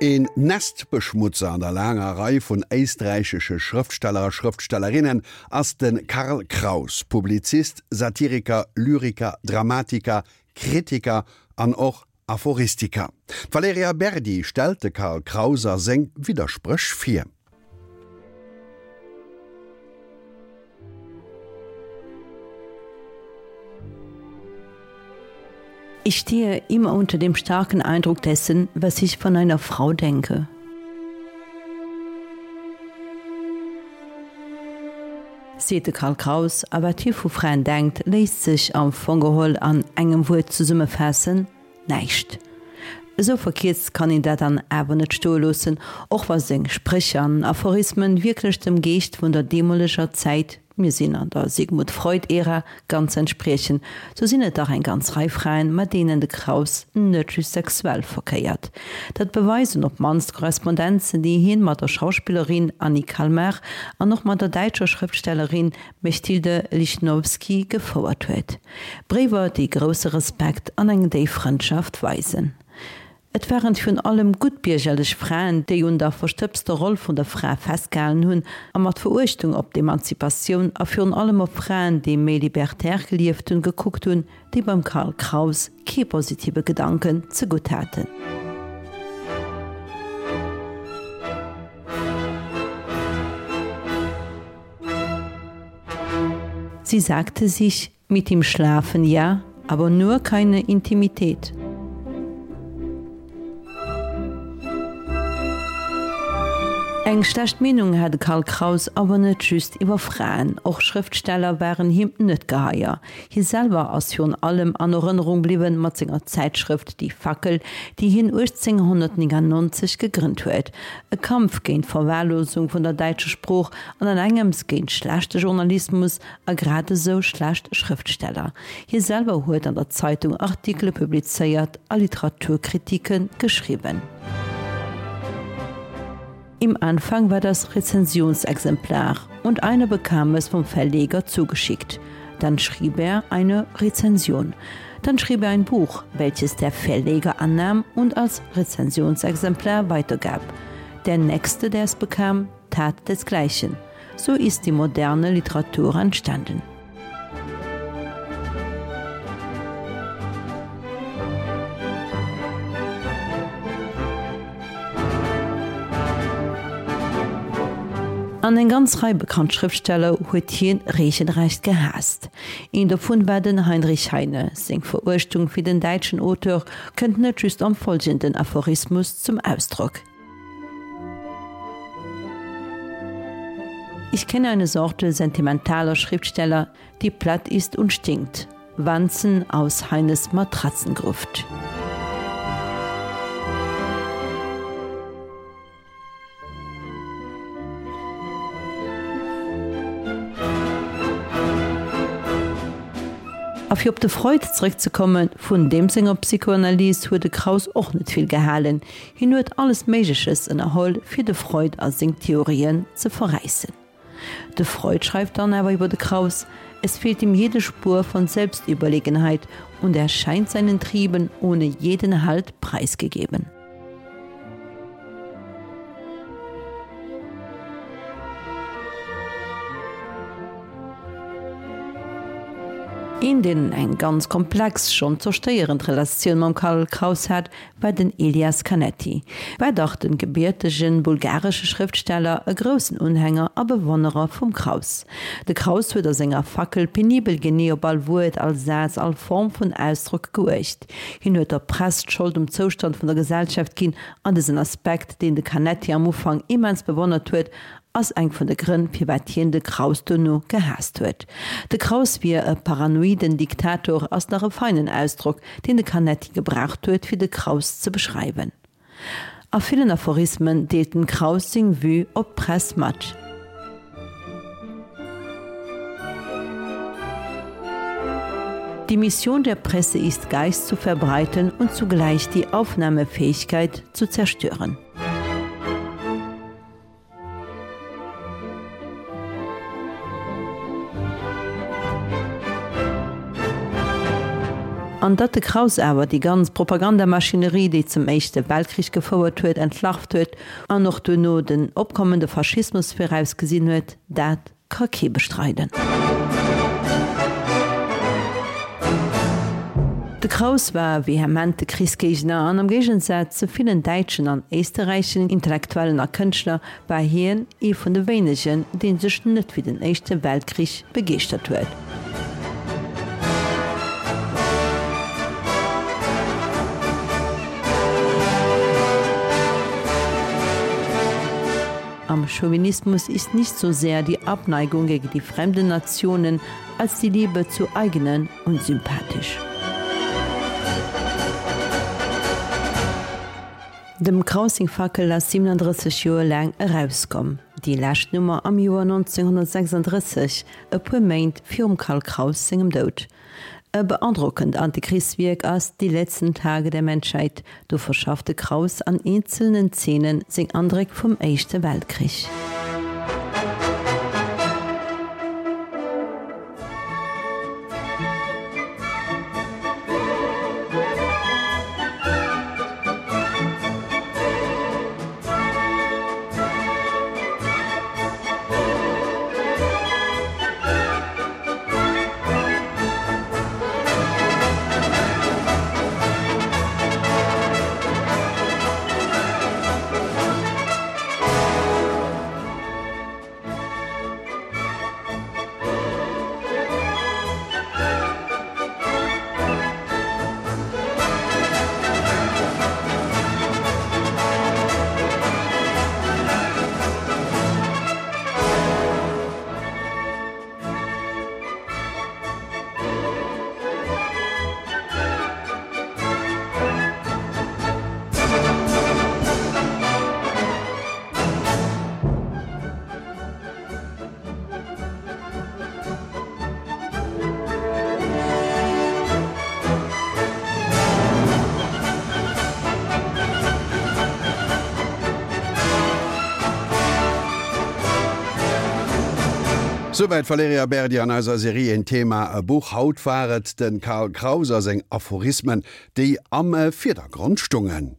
En Nestbeschmutzer an der langer Reihe vun eistreichsche Schriftsteller Schriftstellerinnen ass den Karl Kraus, Publizist, Satiriker, Lyriker, Dramatiker, Kritiker an och Aphoristiker. Valeria Berdi stellte Karl Krauser seng widersprüch fir. Ich stehe immer unter dem starken Eindruck dessen, was ich von einer Frau denke. Sete Karl Kraus, aber Tierfufreien denkt, lässt sich am Fongehol an engem Wut zu summe fassen, neicht. So verkehrt kann ihn dat dann aber net stohlosen, och was seg Sprechern, Aphorismen wirklich dem Geest von der demolischer Zeit mir sinn an der Sigmund Freud Ära ganz entsprechen, so sinnet da ein ganz reifreien mat denen de Kraus nëtri sexuell verkeiert. Dat beweisen op mans Korrespondenzen, die hin mat der Schauspielerin Annie Kalmer an noch mat der deitscher Schriftstellerin Mechtilde Lichnowski gefauerert huet. Brewer die grosse Respekt an eng Day Freundschaft weisen. Et wären vun allem gutbiergellech Fraen, déi hun der verstöpste Roll vun der Fra festgalen hunn, a mat Verurchtung op d'Emanzipationun a firn allem op Fraen, de mé libertär gelieft hun gekuckt hun, déi beim Karl Kraus ke positive Gedanken ze gut hätten. Sie sagte sich mit ihm schlafen ja, aber nur keine Intimität. Eg schlecht Minung hat Karl Kraus aber net just iwwer Fraen. och Schriftsteller wären him net gehaier. Hi selber as hun allem an Erinnerung bliwen Matzinger Zeitschrift die Fackel, die hin 1890 gegrünnt huet. E Kampf géint Verwahrlosung vun der deitsche Spruch an an engems géint schlechte Journalismus a grade so schlecht Schriftsteller. Hier selber huet an der Zeitung Artikel publizeiert a Literaturkritiken geschrieben. Im Anfang war das Rezensionsexemplar und eine bekam es vom Verleger zugeschickt. Dann schrieb er eine Rezension. Dann schrieb er ein Buch, welches der Verleger annahm und als Rezensionsexemplar weitergab. Der nächste, der es bekam, tat desgleichen. So ist die moderne Literatur entstanden. An en ganz rei bekannt Schriftsteller huet hien Rechenrecht gehast. In der Fund werden Heinrich Heine seng Verurchtung fir den deitschen Autor kënnt net just am folgenden Aphorismus zum Ausdruck. Ich kenne eine Sorte sentimentaler Schriftsteller, die platt ist und stinkt. Wanzen aus Heines Matratzengruft. Auf op de Freud zurückzukommen vun dem Sänger Psychoanalyse wurde Kraus och net viel gehalen, hin huet alles Mesches in erhol fir de Freud als Singtheorien ze verreißen. De Freud schreibt dann aber über de Kraus, es fehlt ihm jede Spur von Selbstüberlegenheit und er scheint seinen Trieben ohne jeden Halt preisgegeben. een den eng ganz komplex schon zersteierend Relationun man Karl Kraus hat bei den Elias Canetti, weidach den gebärtegen bulgarsche Schriftsteller e großen Unhänger a Bewohnerer vum Kraus. De Kraus huet der Sänger Fackel penibel geneobal woet als Saz all Form vun Ausdruck goecht. hin huet der Prest schuld um Zustand vun der Gesellschaft ginn an dessen Aspekt, den de Canetti am Ufang immens bewonnert huet, ass eng vun de Grinn pivatien de Krausdonno gehast huet. De Kraus wie e paranoiden Diktator ass nach e feinen Ausdruck, den de Kanetti gebracht huet fir de Kraus ze beschreiben. A vielen Aphorismen deelten Krausing wie op Pressmatsch. Die Mission der Presse ist Geist zu verbreiten und zugleich die Aufnahmefähigkeit zu zerstören. An dat de Krausawer die ganz Propagandamaschinerie, die zum Echte Weltkrieg gefauerert huet, entlacht huet, an noch du no den opkommende Faschismus firaus gesinn huet, dat Kake bestreiten. De Kraus war vehemente Kriskeichner an am Gegensatz zu vielen Deitschen an österreichischen intellektuellen Erkënschler bei hien e vun de Wenegen, den sech net wie den Echte Weltkrieg begeert huet. Am Chauvinismus ist nicht so sehr die Abneigung gegen die fremden Nationen als die Liebe zu eigenen und sympathisch. Dem Krausingfackel as 37 Joer lang herauskom. Die Lächtnummer am Joar 1936 e pu méint firm Karl Kraus singem dot. E beandruckend Antikriswiek ass die letzten Tage der Menschheit, du verschaffte Kraus an einzelnen Szenen sing André vom Eischchte Weltkrich. Soweit Valeria Berdi an aiser Serie en Thema e Buch haut waret den Karl Krauser seg Aphorismen, déi amme Vierdergrundstungen.